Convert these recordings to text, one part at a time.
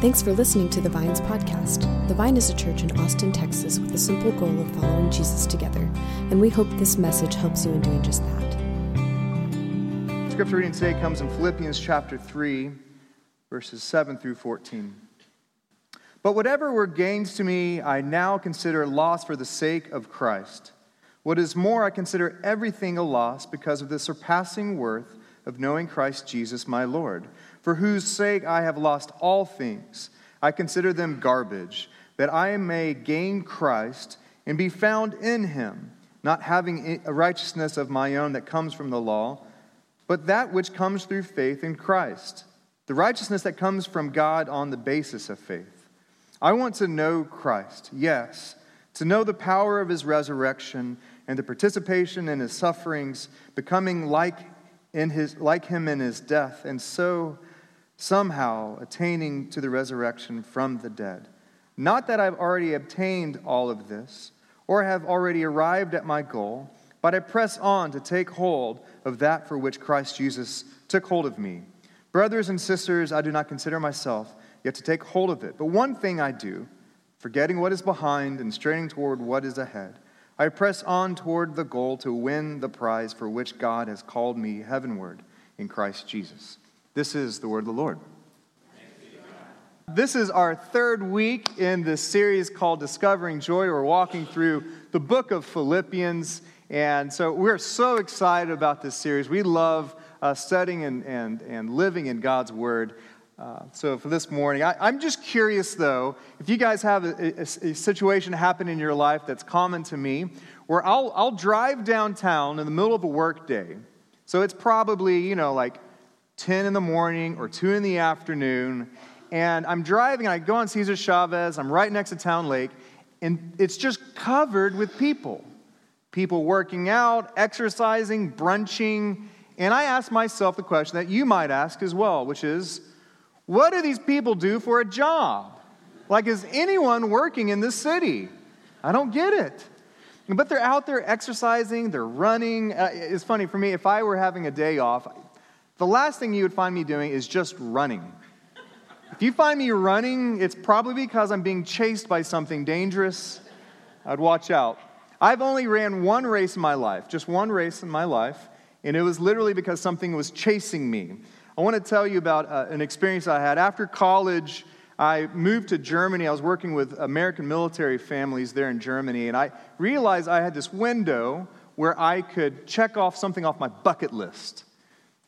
Thanks for listening to the Vines podcast. The Vine is a church in Austin, Texas, with the simple goal of following Jesus together, and we hope this message helps you in doing just that. Scripture reading today comes in Philippians chapter 3, verses 7 through 14. But whatever were gains to me, I now consider loss for the sake of Christ. What is more, I consider everything a loss because of the surpassing worth of knowing Christ Jesus my Lord, for whose sake I have lost all things. I consider them garbage, that I may gain Christ and be found in him, not having a righteousness of my own that comes from the law, but that which comes through faith in Christ, the righteousness that comes from God on the basis of faith. I want to know Christ, yes, to know the power of his resurrection and the participation in his sufferings, becoming like, in his, like him in his death, and so somehow attaining to the resurrection from the dead. Not that I've already obtained all of this or have already arrived at my goal, but I press on to take hold of that for which Christ Jesus took hold of me. Brothers and sisters, I do not consider myself yet to take hold of it. But one thing I do, forgetting what is behind and straining toward what is ahead, I press on toward the goal to win the prize for which God has called me heavenward in Christ Jesus. This is the word of the Lord. This is our third week in this series called Discovering Joy. We're walking through the book of Philippians. And so we're so excited about this series. We love uh, studying and, and, and living in God's Word. Uh, so for this morning, I, am just curious though, if you guys have a, a, a, situation happen in your life that's common to me, where I'll, I'll drive downtown in the middle of a workday. So it's probably, you know, like 10 in the morning or 2 in the afternoon. And I'm driving, and I go on Cesar Chavez, I'm right next to Town Lake, and it's just covered with people. People working out, exercising, brunching. And I ask myself the question that you might ask as well, which is, what do these people do for a job? Like, is anyone working in this city? I don't get it. But they're out there exercising, they're running. Uh, it's funny for me, if I were having a day off, the last thing you would find me doing is just running. If you find me running, it's probably because I'm being chased by something dangerous. I'd watch out. I've only ran one race in my life, just one race in my life, and it was literally because something was chasing me. I want to tell you about uh, an experience I had. After college, I moved to Germany. I was working with American military families there in Germany, and I realized I had this window where I could check off something off my bucket list.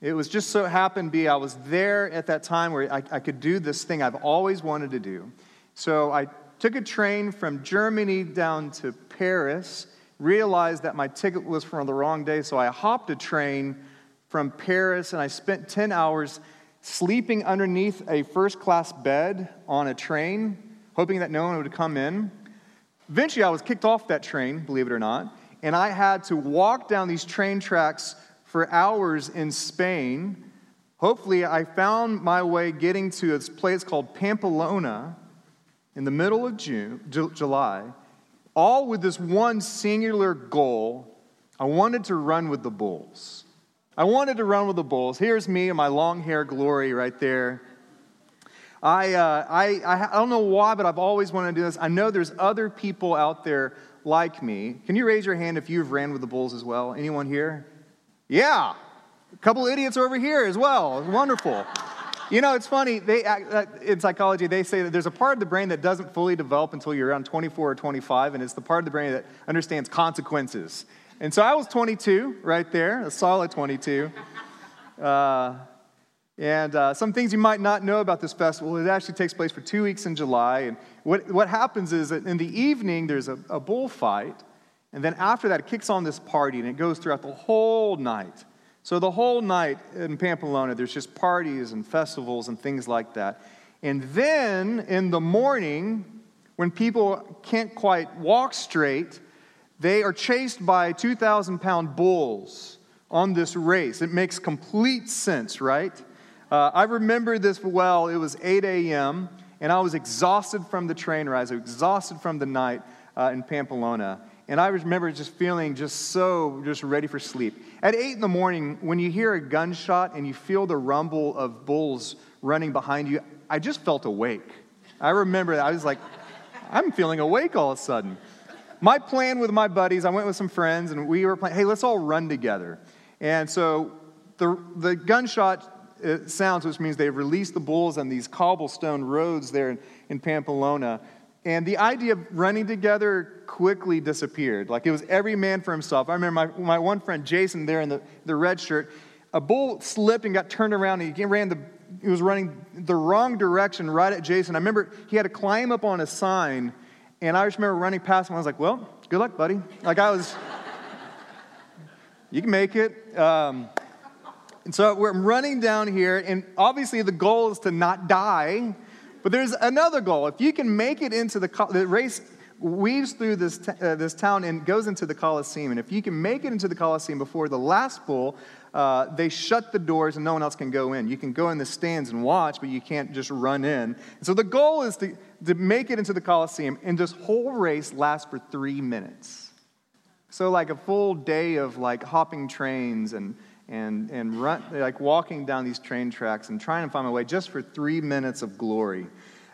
It was just so happened be I was there at that time where I, I could do this thing I've always wanted to do. So I took a train from Germany down to Paris, realized that my ticket was from the wrong day, so I hopped a train from Paris, and I spent 10 hours sleeping underneath a first class bed on a train, hoping that no one would come in. Eventually, I was kicked off that train, believe it or not, and I had to walk down these train tracks for hours in Spain. Hopefully, I found my way getting to this place called Pamplona in the middle of June, July, all with this one singular goal. I wanted to run with the bulls. I wanted to run with the bulls. Here's me and my long hair glory right there. I, uh, I, I, don't know why, but I've always wanted to do this. I know there's other people out there like me. Can you raise your hand if you've ran with the bulls as well? Anyone here? Yeah. A couple idiots over here as well. Wonderful. You know, it's funny. They, uh, in psychology, they say that there's a part of the brain that doesn't fully develop until you're around 24 or 25, and it's the part of the brain that understands consequences. And so I was 22 right there, a solid 22. Uh, and uh, some things you might not know about this festival, it actually takes place for two weeks in July. And what, what happens is that in the evening, there's a, a bullfight. And then after that, it kicks on this party, and it goes throughout the whole night. So the whole night in Pamplona, there's just parties and festivals and things like that. And then in the morning, when people can't quite walk straight, they are chased by 2,000 pound bulls on this race. It makes complete sense, right? Uh, I remember this well. It was 8 a.m., and I was exhausted from the train ride. Exhausted from the night uh, in Pamplona. And I remember just feeling just so just ready for sleep. At 8 in the morning, when you hear a gunshot and you feel the rumble of bulls running behind you, I just felt awake. I remember that. I was like, I'm feeling awake all of a sudden. My plan with my buddies, I went with some friends and we were playing, hey, let's all run together. And so the, the gunshot uh, sounds, which means they've released the bulls on these cobblestone roads there in, in Pamplona. And the idea of running together quickly disappeared. Like it was every man for himself. I remember my, my one friend, Jason, there in the, the red shirt, a bull slipped and got turned around and he ran the, he was running the wrong direction right at Jason. I remember he had to climb up on a sign and I just remember running past him. I was like, well, good luck, buddy. Like I was, you can make it. Um, and so we're running down here, and obviously the goal is to not die. But there's another goal. If you can make it into the, the race weaves through this, t- uh, this town and goes into the Colosseum. And if you can make it into the Colosseum before the last bull, uh, they shut the doors and no one else can go in. You can go in the stands and watch, but you can't just run in. And so the goal is to, to make it into the Colosseum, and this whole race lasts for three minutes. So, like a full day of like hopping trains and and, and run, like walking down these train tracks and trying to find my way just for three minutes of glory.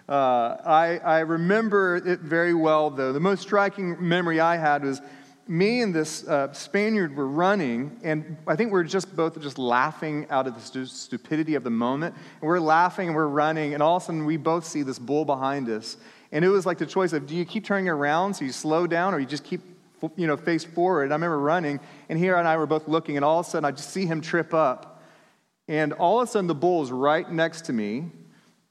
Uh, I, I remember it very well, though. The most striking memory I had was me and this uh, Spaniard were running, and I think we are just both just laughing out of the stu- stupidity of the moment. And we're laughing and we're running, and all of a sudden we both see this bull behind us. And it was like the choice of do you keep turning around so you slow down, or you just keep you know, face forward. I remember running, and here and I were both looking, and all of a sudden I just see him trip up. And all of a sudden the bull is right next to me,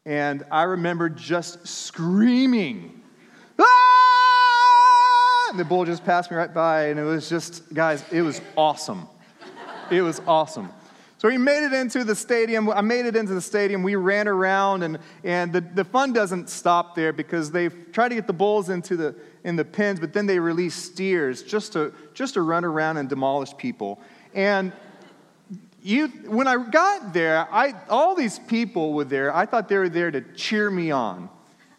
and I remember just screaming, ah! And the bull just passed me right by, and it was just, guys, it was awesome. It was awesome. So we made it into the stadium. I made it into the stadium. We ran around, and, and the, the fun doesn't stop there because they try to get the bulls into the, in the pens, but then they release steers just to, just to run around and demolish people. And you, when I got there, I, all these people were there. I thought they were there to cheer me on.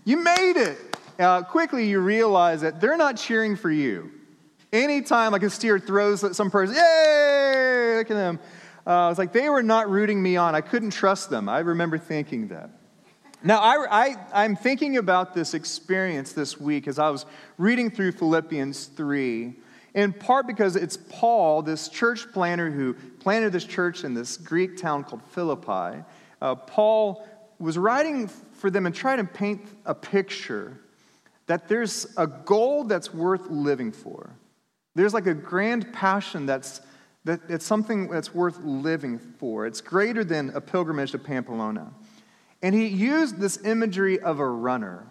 You made it. Uh, quickly, you realize that they're not cheering for you. Anytime, like a steer throws some person, yay, look at them. Uh, was like they were not rooting me on. I couldn't trust them. I remember thinking that. Now, I, I, am thinking about this experience this week as I was reading through Philippians 3, in part because it's Paul, this church planter who planted this church in this Greek town called Philippi. Uh, Paul was writing for them and trying to paint a picture that there's a goal that's worth living for. There's like a grand passion that's that it's something that's worth living for. It's greater than a pilgrimage to Pamplona. And he used this imagery of a runner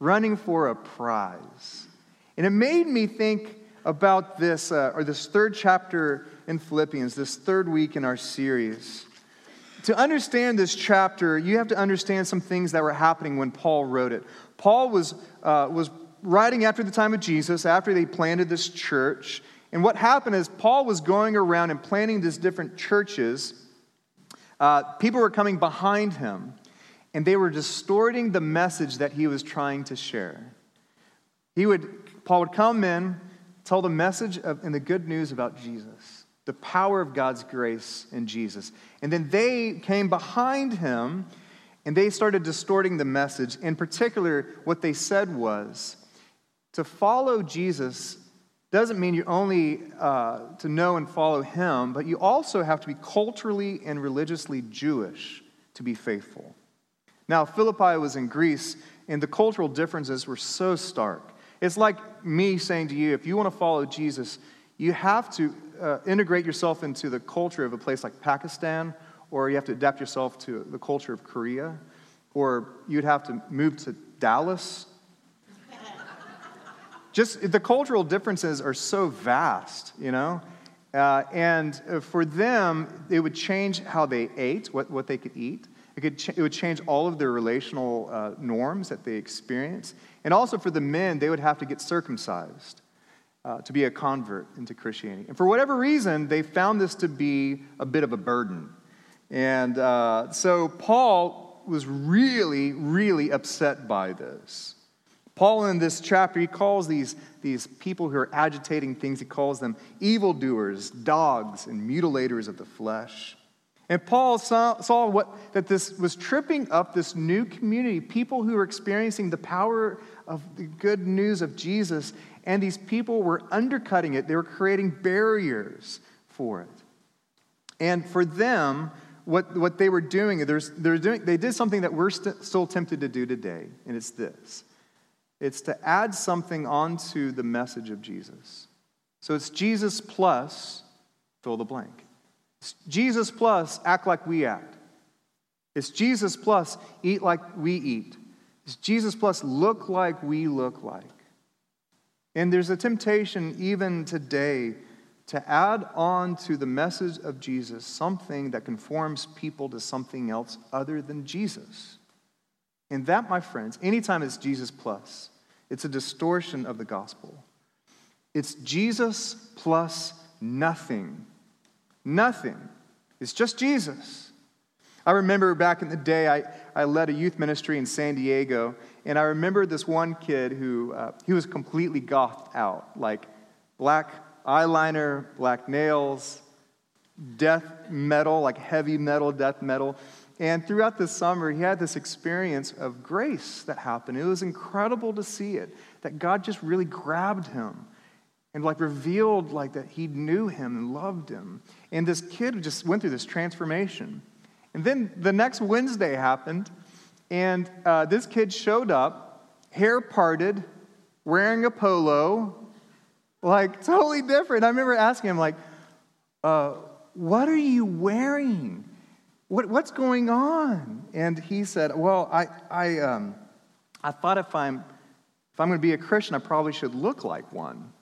running for a prize. And it made me think about this, uh, or this third chapter in Philippians, this third week in our series. To understand this chapter, you have to understand some things that were happening when Paul wrote it. Paul was, uh, was writing after the time of Jesus, after they planted this church. And what happened is Paul was going around and planting these different churches. Uh, people were coming behind him and they were distorting the message that he was trying to share. He would, Paul would come in, tell the message of, and the good news about Jesus, the power of God's grace in Jesus. And then they came behind him and they started distorting the message. In particular, what they said was to follow Jesus doesn't mean you only uh, to know and follow him, but you also have to be culturally and religiously Jewish to be faithful. Now, Philippi was in Greece, and the cultural differences were so stark. It's like me saying to you if you want to follow Jesus, you have to uh, integrate yourself into the culture of a place like Pakistan, or you have to adapt yourself to the culture of Korea, or you'd have to move to Dallas. Just the cultural differences are so vast, you know? Uh, and uh, for them, it would change how they ate, what, what they could eat. It, could ch- it would change all of their relational uh, norms that they experience. And also for the men, they would have to get circumcised uh, to be a convert into Christianity. And for whatever reason, they found this to be a bit of a burden. And uh, so Paul was really, really upset by this. Paul, in this chapter, he calls these, these people who are agitating things, he calls them evildoers, dogs, and mutilators of the flesh. And Paul saw, saw, what, that this was tripping up this new community, people who were experiencing the power of the good news of Jesus, and these people were undercutting it. They were creating barriers for it. And for them, what, what they were doing, they're doing, they did something that we're st- still tempted to do today, and it's this it's to add something onto the message of Jesus. So it's Jesus plus fill the blank. It's Jesus plus act like we act. It's Jesus plus eat like we eat. It's Jesus plus look like we look like. And there's a temptation even today to add on to the message of Jesus something that conforms people to something else other than Jesus. And that, my friends, anytime it's Jesus plus, it's a distortion of the gospel. It's Jesus plus nothing. Nothing. It's just Jesus. I remember back in the day, I, I led a youth ministry in San Diego, and I remember this one kid who, uh, he was completely gothed out, like black eyeliner, black nails, death metal, like heavy metal, death metal. And throughout the summer, he had this experience of grace that happened. It was incredible to see it, that God just really grabbed him and like revealed like that he knew him and loved him. And this kid just went through this transformation. And then the next Wednesday happened, and uh, this kid showed up, hair parted, wearing a polo, like, totally different. I remember asking him, like, uh, what are you wearing? What, what's going on? And he said, well, I, I, um, I thought if I'm, if I'm going to be a Christian, I probably should look like one.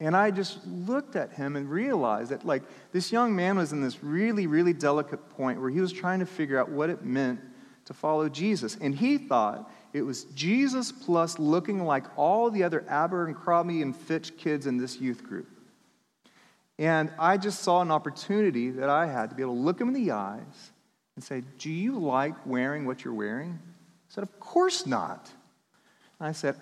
And I just looked at him and realized that, like, this young man was in this really, really delicate point where he was trying to figure out what it meant to follow Jesus. And he thought it was Jesus plus looking like all the other Abercrombie and Fitch kids in this youth group. And I just saw an opportunity that I had to be able to look him in the eyes and say, Do you like wearing what you're wearing? He said, Of course not. And I said,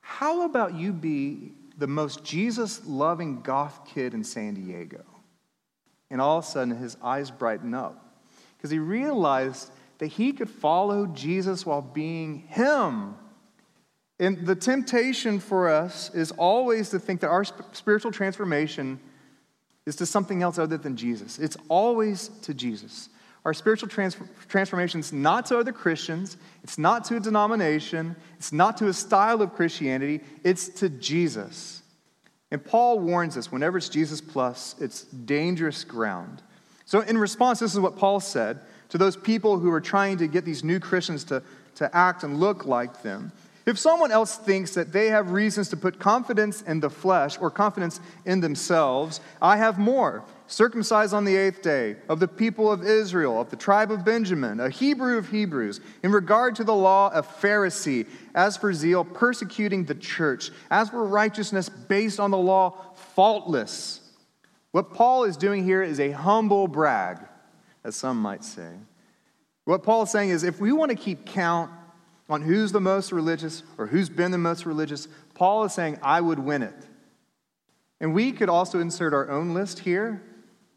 How about you be the most Jesus loving goth kid in San Diego? And all of a sudden, his eyes brightened up because he realized that he could follow Jesus while being him. And the temptation for us is always to think that our spiritual transformation is to something else other than Jesus. It's always to Jesus. Our spiritual trans- transformation is not to other Christians, it's not to a denomination, it's not to a style of Christianity, it's to Jesus. And Paul warns us whenever it's Jesus plus, it's dangerous ground. So, in response, this is what Paul said to those people who are trying to get these new Christians to, to act and look like them. If someone else thinks that they have reasons to put confidence in the flesh or confidence in themselves, I have more. Circumcised on the eighth day, of the people of Israel, of the tribe of Benjamin, a Hebrew of Hebrews, in regard to the law, a Pharisee, as for zeal, persecuting the church, as for righteousness based on the law, faultless. What Paul is doing here is a humble brag as some might say. What Paul is saying is if we want to keep count on who's the most religious or who's been the most religious, Paul is saying, I would win it. And we could also insert our own list here,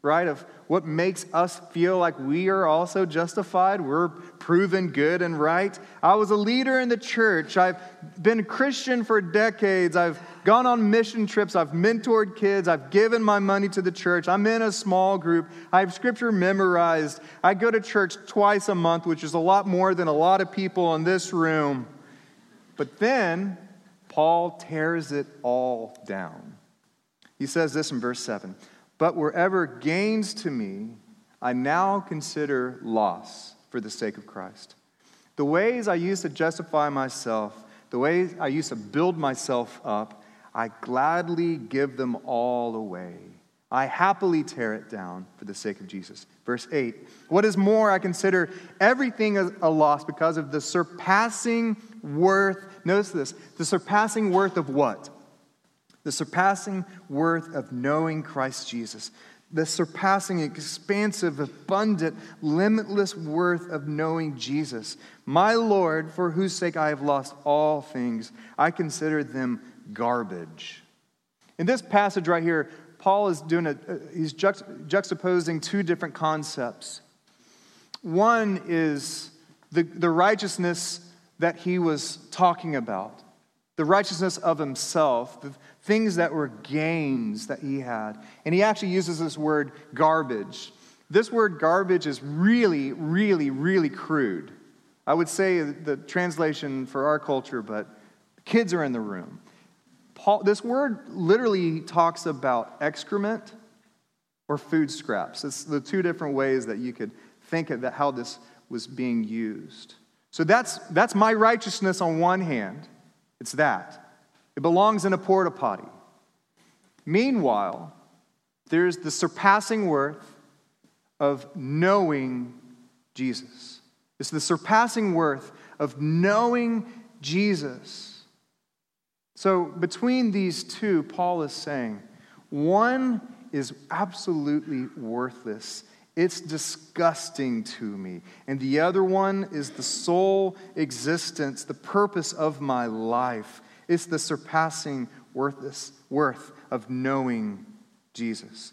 right, of what makes us feel like we are also justified. We're proven good and right. I was a leader in the church. I've been a Christian for decades. I've gone on mission trips. I've mentored kids. I've given my money to the church. I'm in a small group. I have scripture memorized. I go to church twice a month, which is a lot more than a lot of people in this room. But then Paul tears it all down. He says this in verse 7 But wherever gains to me, I now consider loss for the sake of Christ. The ways I used to justify myself, the ways I used to build myself up, I gladly give them all away. I happily tear it down for the sake of Jesus. Verse 8 What is more, I consider everything a loss because of the surpassing worth. Notice this the surpassing worth of what? The surpassing worth of knowing Christ Jesus. The surpassing, expansive, abundant, limitless worth of knowing Jesus. My Lord, for whose sake I have lost all things, I consider them garbage. In this passage right here, Paul is doing a, uh, he's juxtaposing two different concepts. One is the, the righteousness that he was talking about, the righteousness of himself, the things that were gains that he had. And he actually uses this word garbage. This word garbage is really, really, really crude. I would say the translation for our culture, but kids are in the room. Paul, this word literally talks about excrement or food scraps. It's the two different ways that you could think of that, how this was being used. So that's, that's my righteousness on one hand. It's that. It belongs in a porta potty. Meanwhile, there's the surpassing worth of knowing Jesus. It's the surpassing worth of knowing Jesus. So, between these two, Paul is saying one is absolutely worthless. It's disgusting to me. And the other one is the sole existence, the purpose of my life. It's the surpassing worthless, worth of knowing Jesus.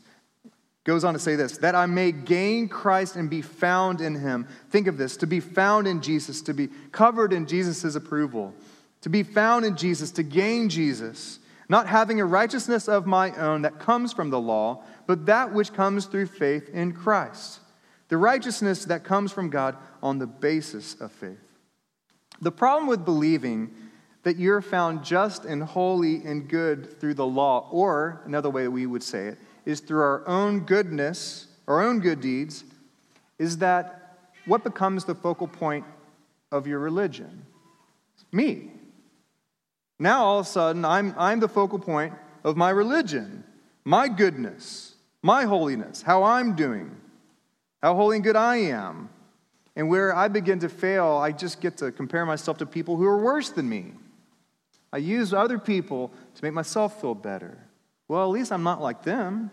Goes on to say this that I may gain Christ and be found in him. Think of this to be found in Jesus, to be covered in Jesus' approval to be found in Jesus, to gain Jesus, not having a righteousness of my own that comes from the law, but that which comes through faith in Christ, the righteousness that comes from God on the basis of faith. The problem with believing that you're found just and holy and good through the law, or another way we would say it, is through our own goodness, our own good deeds, is that what becomes the focal point of your religion? Me. Now, all of a sudden, I'm, I'm the focal point of my religion, my goodness, my holiness, how I'm doing, how holy and good I am. And where I begin to fail, I just get to compare myself to people who are worse than me. I use other people to make myself feel better. Well, at least I'm not like them.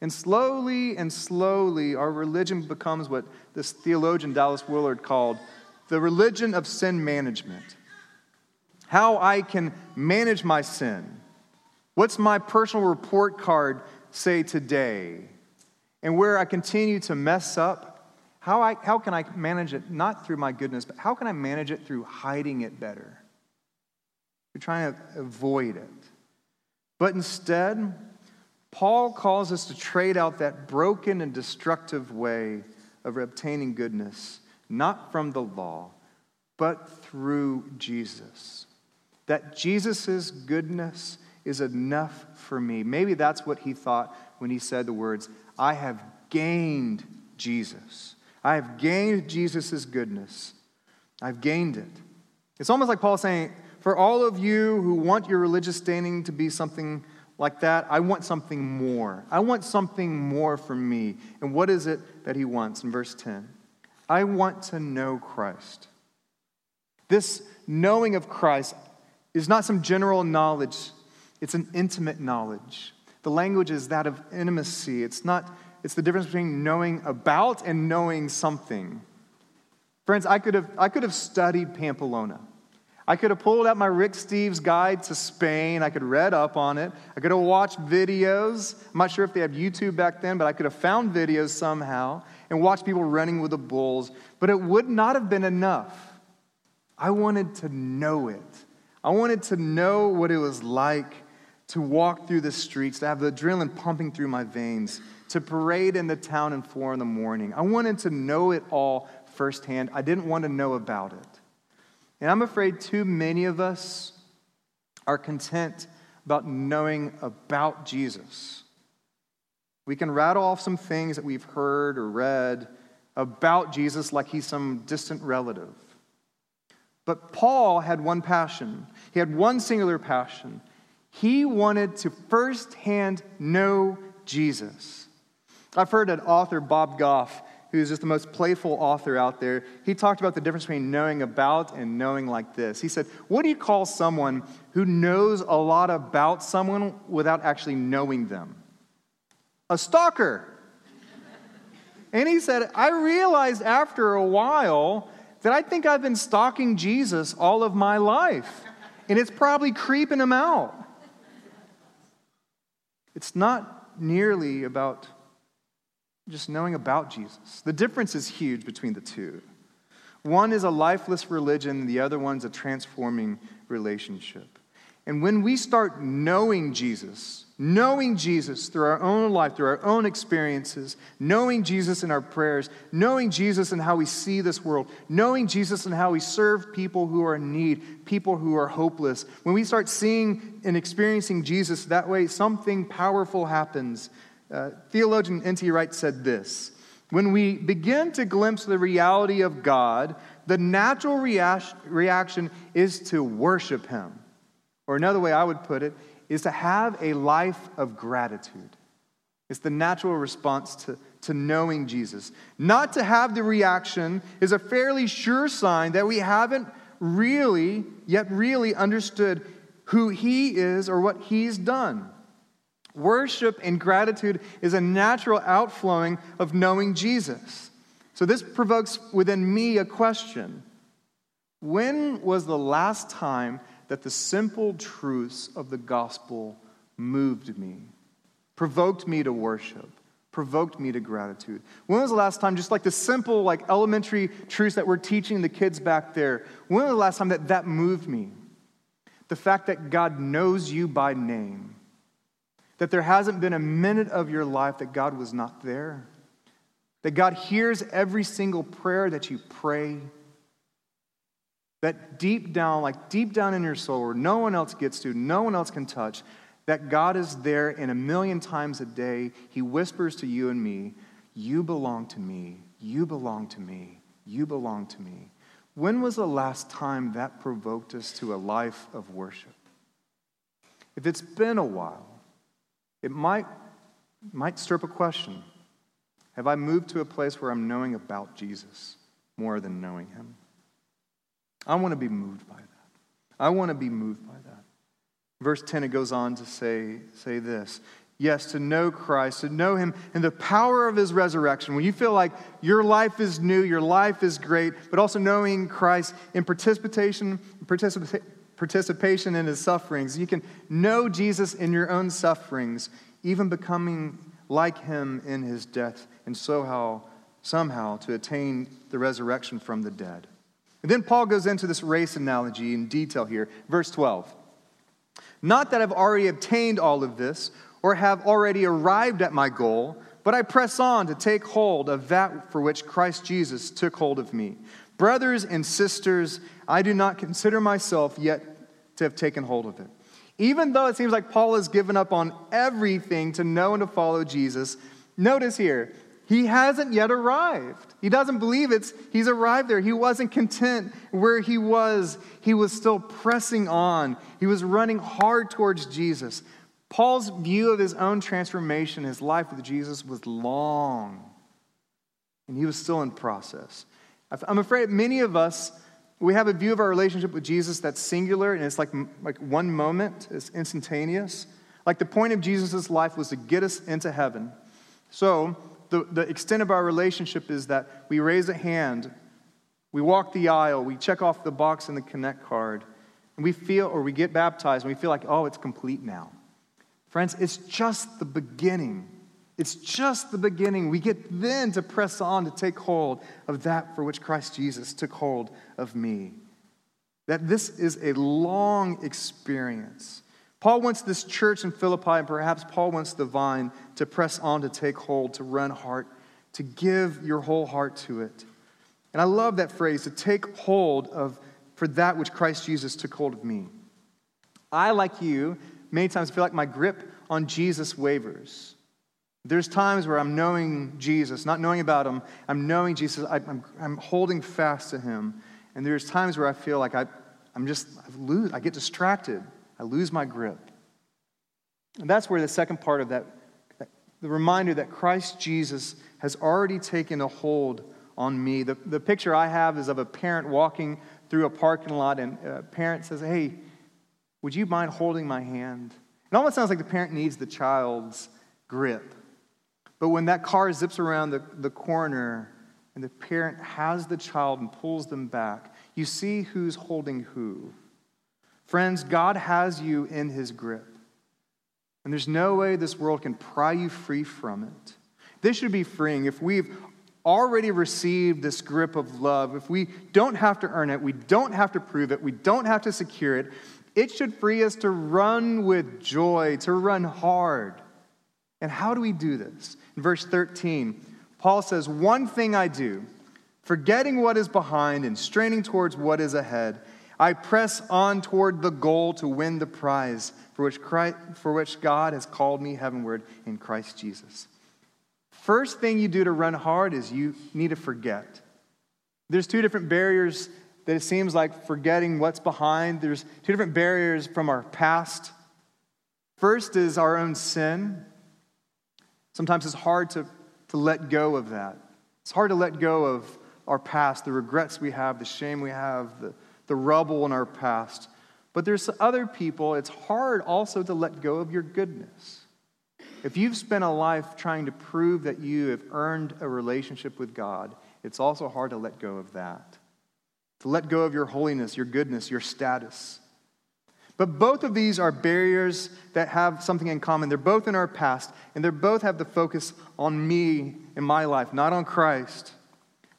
And slowly and slowly, our religion becomes what this theologian Dallas Willard called the religion of sin management how I can manage my sin. What's my personal report card say today? And where I continue to mess up, how, I, how can I manage it not through my goodness, but how can I manage it through hiding it better? You're trying to avoid it. But instead, Paul calls us to trade out that broken and destructive way of obtaining goodness, not from the law, but through Jesus that Jesus' goodness is enough for me. Maybe that's what he thought when he said the words, I have gained Jesus. I have gained Jesus' goodness. I've gained it. It's almost like Paul saying, for all of you who want your religious standing to be something like that, I want something more. I want something more from me. And what is it that he wants in verse 10? I want to know Christ. This knowing of Christ, is not some general knowledge, it's an intimate knowledge. The language is that of intimacy. It's not, it's the difference between knowing about and knowing something. Friends, I could have, I could have studied Pamplona. I could have pulled out my Rick Steves guide to Spain. I could have read up on it. I could have watched videos. I'm not sure if they had YouTube back then, but I could have found videos somehow and watched people running with the bulls. But it would not have been enough. I wanted to know it. I wanted to know what it was like to walk through the streets, to have the adrenaline pumping through my veins, to parade in the town at four in the morning. I wanted to know it all firsthand. I didn't want to know about it. And I'm afraid too many of us are content about knowing about Jesus. We can rattle off some things that we've heard or read about Jesus like he's some distant relative. But Paul had one passion. He had one singular passion. He wanted to firsthand know Jesus. I've heard an author, Bob Goff, who's just the most playful author out there, he talked about the difference between knowing about and knowing like this. He said, What do you call someone who knows a lot about someone without actually knowing them? A stalker. and he said, I realized after a while that I think I've been stalking Jesus all of my life, and it's probably creeping him out. It's not nearly about just knowing about Jesus. The difference is huge between the two. One is a lifeless religion, the other one's a transforming relationship. And when we start knowing Jesus, knowing Jesus through our own life, through our own experiences, knowing Jesus in our prayers, knowing Jesus in how we see this world, knowing Jesus in how we serve people who are in need, people who are hopeless, when we start seeing and experiencing Jesus that way, something powerful happens. Uh, theologian N.T. Wright said this When we begin to glimpse the reality of God, the natural reaction is to worship Him. Or another way I would put it is to have a life of gratitude. It's the natural response to, to knowing Jesus. Not to have the reaction is a fairly sure sign that we haven't really, yet really understood who He is or what He's done. Worship and gratitude is a natural outflowing of knowing Jesus. So this provokes within me a question When was the last time that the simple truths of the gospel moved me, provoked me to worship, provoked me to gratitude. When was the last time, just like the simple, like elementary truths that we're teaching the kids back there, when was the last time that that moved me? The fact that God knows you by name, that there hasn't been a minute of your life that God was not there, that God hears every single prayer that you pray that deep down, like deep down in your soul, where no one else gets to, no one else can touch, that God is there in a million times a day. He whispers to you and me, You belong to me, you belong to me, you belong to me. When was the last time that provoked us to a life of worship? If it's been a while, it might, might stir up a question Have I moved to a place where I'm knowing about Jesus more than knowing him? I want to be moved by that. I want to be moved by that. Verse 10, it goes on to say, say this Yes, to know Christ, to know Him and the power of His resurrection. When you feel like your life is new, your life is great, but also knowing Christ in participation, participa- participation in His sufferings, you can know Jesus in your own sufferings, even becoming like Him in His death, and so how, somehow to attain the resurrection from the dead. And then Paul goes into this race analogy in detail here. Verse 12. Not that I've already obtained all of this or have already arrived at my goal, but I press on to take hold of that for which Christ Jesus took hold of me. Brothers and sisters, I do not consider myself yet to have taken hold of it. Even though it seems like Paul has given up on everything to know and to follow Jesus, notice here, he hasn't yet arrived. He doesn't believe it's he's arrived there. He wasn't content where he was. He was still pressing on. He was running hard towards Jesus. Paul's view of his own transformation, his life with Jesus was long. And he was still in process. I'm afraid many of us we have a view of our relationship with Jesus that's singular and it's like, like one moment, it's instantaneous. Like the point of Jesus' life was to get us into heaven. So the, the extent of our relationship is that we raise a hand, we walk the aisle, we check off the box in the Connect card, and we feel, or we get baptized, and we feel like, oh, it's complete now. Friends, it's just the beginning. It's just the beginning. We get then to press on to take hold of that for which Christ Jesus took hold of me. That this is a long experience. Paul wants this church in Philippi, and perhaps Paul wants the vine to press on, to take hold, to run hard, to give your whole heart to it. And I love that phrase, to take hold of for that which Christ Jesus took hold of me. I, like you, many times feel like my grip on Jesus wavers. There's times where I'm knowing Jesus, not knowing about him, I'm knowing Jesus, I, am I'm holding fast to him. And there's times where I feel like I, I'm just, I lose, I get distracted. I lose my grip. And that's where the second part of that, the reminder that Christ Jesus has already taken a hold on me. The, the picture I have is of a parent walking through a parking lot, and a parent says, Hey, would you mind holding my hand? It almost sounds like the parent needs the child's grip. But when that car zips around the, the corner and the parent has the child and pulls them back, you see who's holding who. Friends, God has you in his grip. And there's no way this world can pry you free from it. This should be freeing. If we've already received this grip of love, if we don't have to earn it, we don't have to prove it, we don't have to secure it, it should free us to run with joy, to run hard. And how do we do this? In verse 13, Paul says, One thing I do, forgetting what is behind and straining towards what is ahead, I press on toward the goal to win the prize for which, Christ, for which God has called me heavenward in Christ Jesus. First thing you do to run hard is you need to forget. There's two different barriers that it seems like forgetting what's behind. There's two different barriers from our past. First is our own sin. Sometimes it's hard to, to let go of that. It's hard to let go of our past, the regrets we have, the shame we have, the, the rubble in our past. But there's other people, it's hard also to let go of your goodness. If you've spent a life trying to prove that you have earned a relationship with God, it's also hard to let go of that. To let go of your holiness, your goodness, your status. But both of these are barriers that have something in common. They're both in our past, and they both have the focus on me in my life, not on Christ.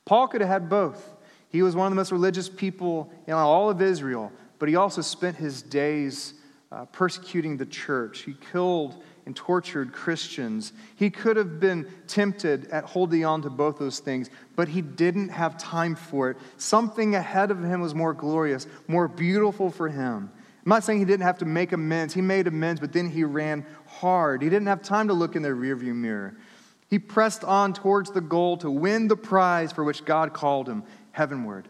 Paul could have had both. He was one of the most religious people in all of Israel, but he also spent his days uh, persecuting the church. He killed and tortured Christians. He could have been tempted at holding on to both those things, but he didn't have time for it. Something ahead of him was more glorious, more beautiful for him. I'm not saying he didn't have to make amends. He made amends, but then he ran hard. He didn't have time to look in the rearview mirror. He pressed on towards the goal to win the prize for which God called him heavenward.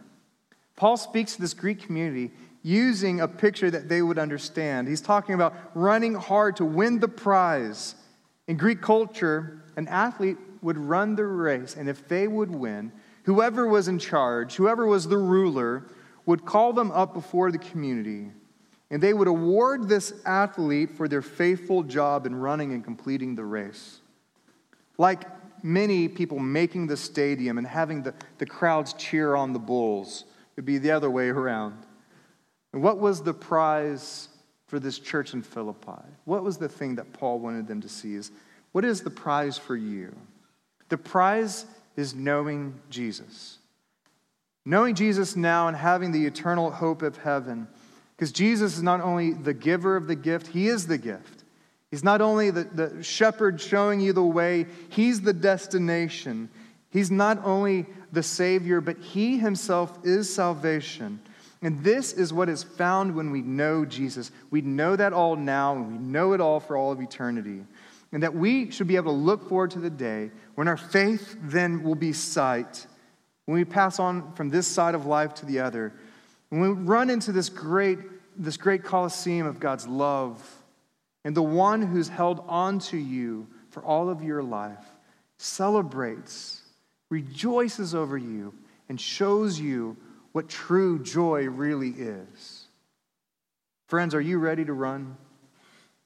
Paul speaks to this Greek community using a picture that they would understand. He's talking about running hard to win the prize. In Greek culture, an athlete would run the race, and if they would win, whoever was in charge, whoever was the ruler, would call them up before the community. And they would award this athlete for their faithful job in running and completing the race. Like many people making the stadium and having the, the crowds cheer on the Bulls, it would be the other way around. And what was the prize for this church in Philippi? What was the thing that Paul wanted them to see? Is what is the prize for you? The prize is knowing Jesus. Knowing Jesus now and having the eternal hope of heaven. Because Jesus is not only the giver of the gift, he is the gift. He's not only the, the shepherd showing you the way, he's the destination. He's not only the Savior, but he himself is salvation. And this is what is found when we know Jesus. We know that all now, and we know it all for all of eternity. And that we should be able to look forward to the day when our faith then will be sight, when we pass on from this side of life to the other, when we run into this great, this great coliseum of God's love, and the one who's held on to you for all of your life celebrates, rejoices over you, and shows you what true joy really is. Friends, are you ready to run?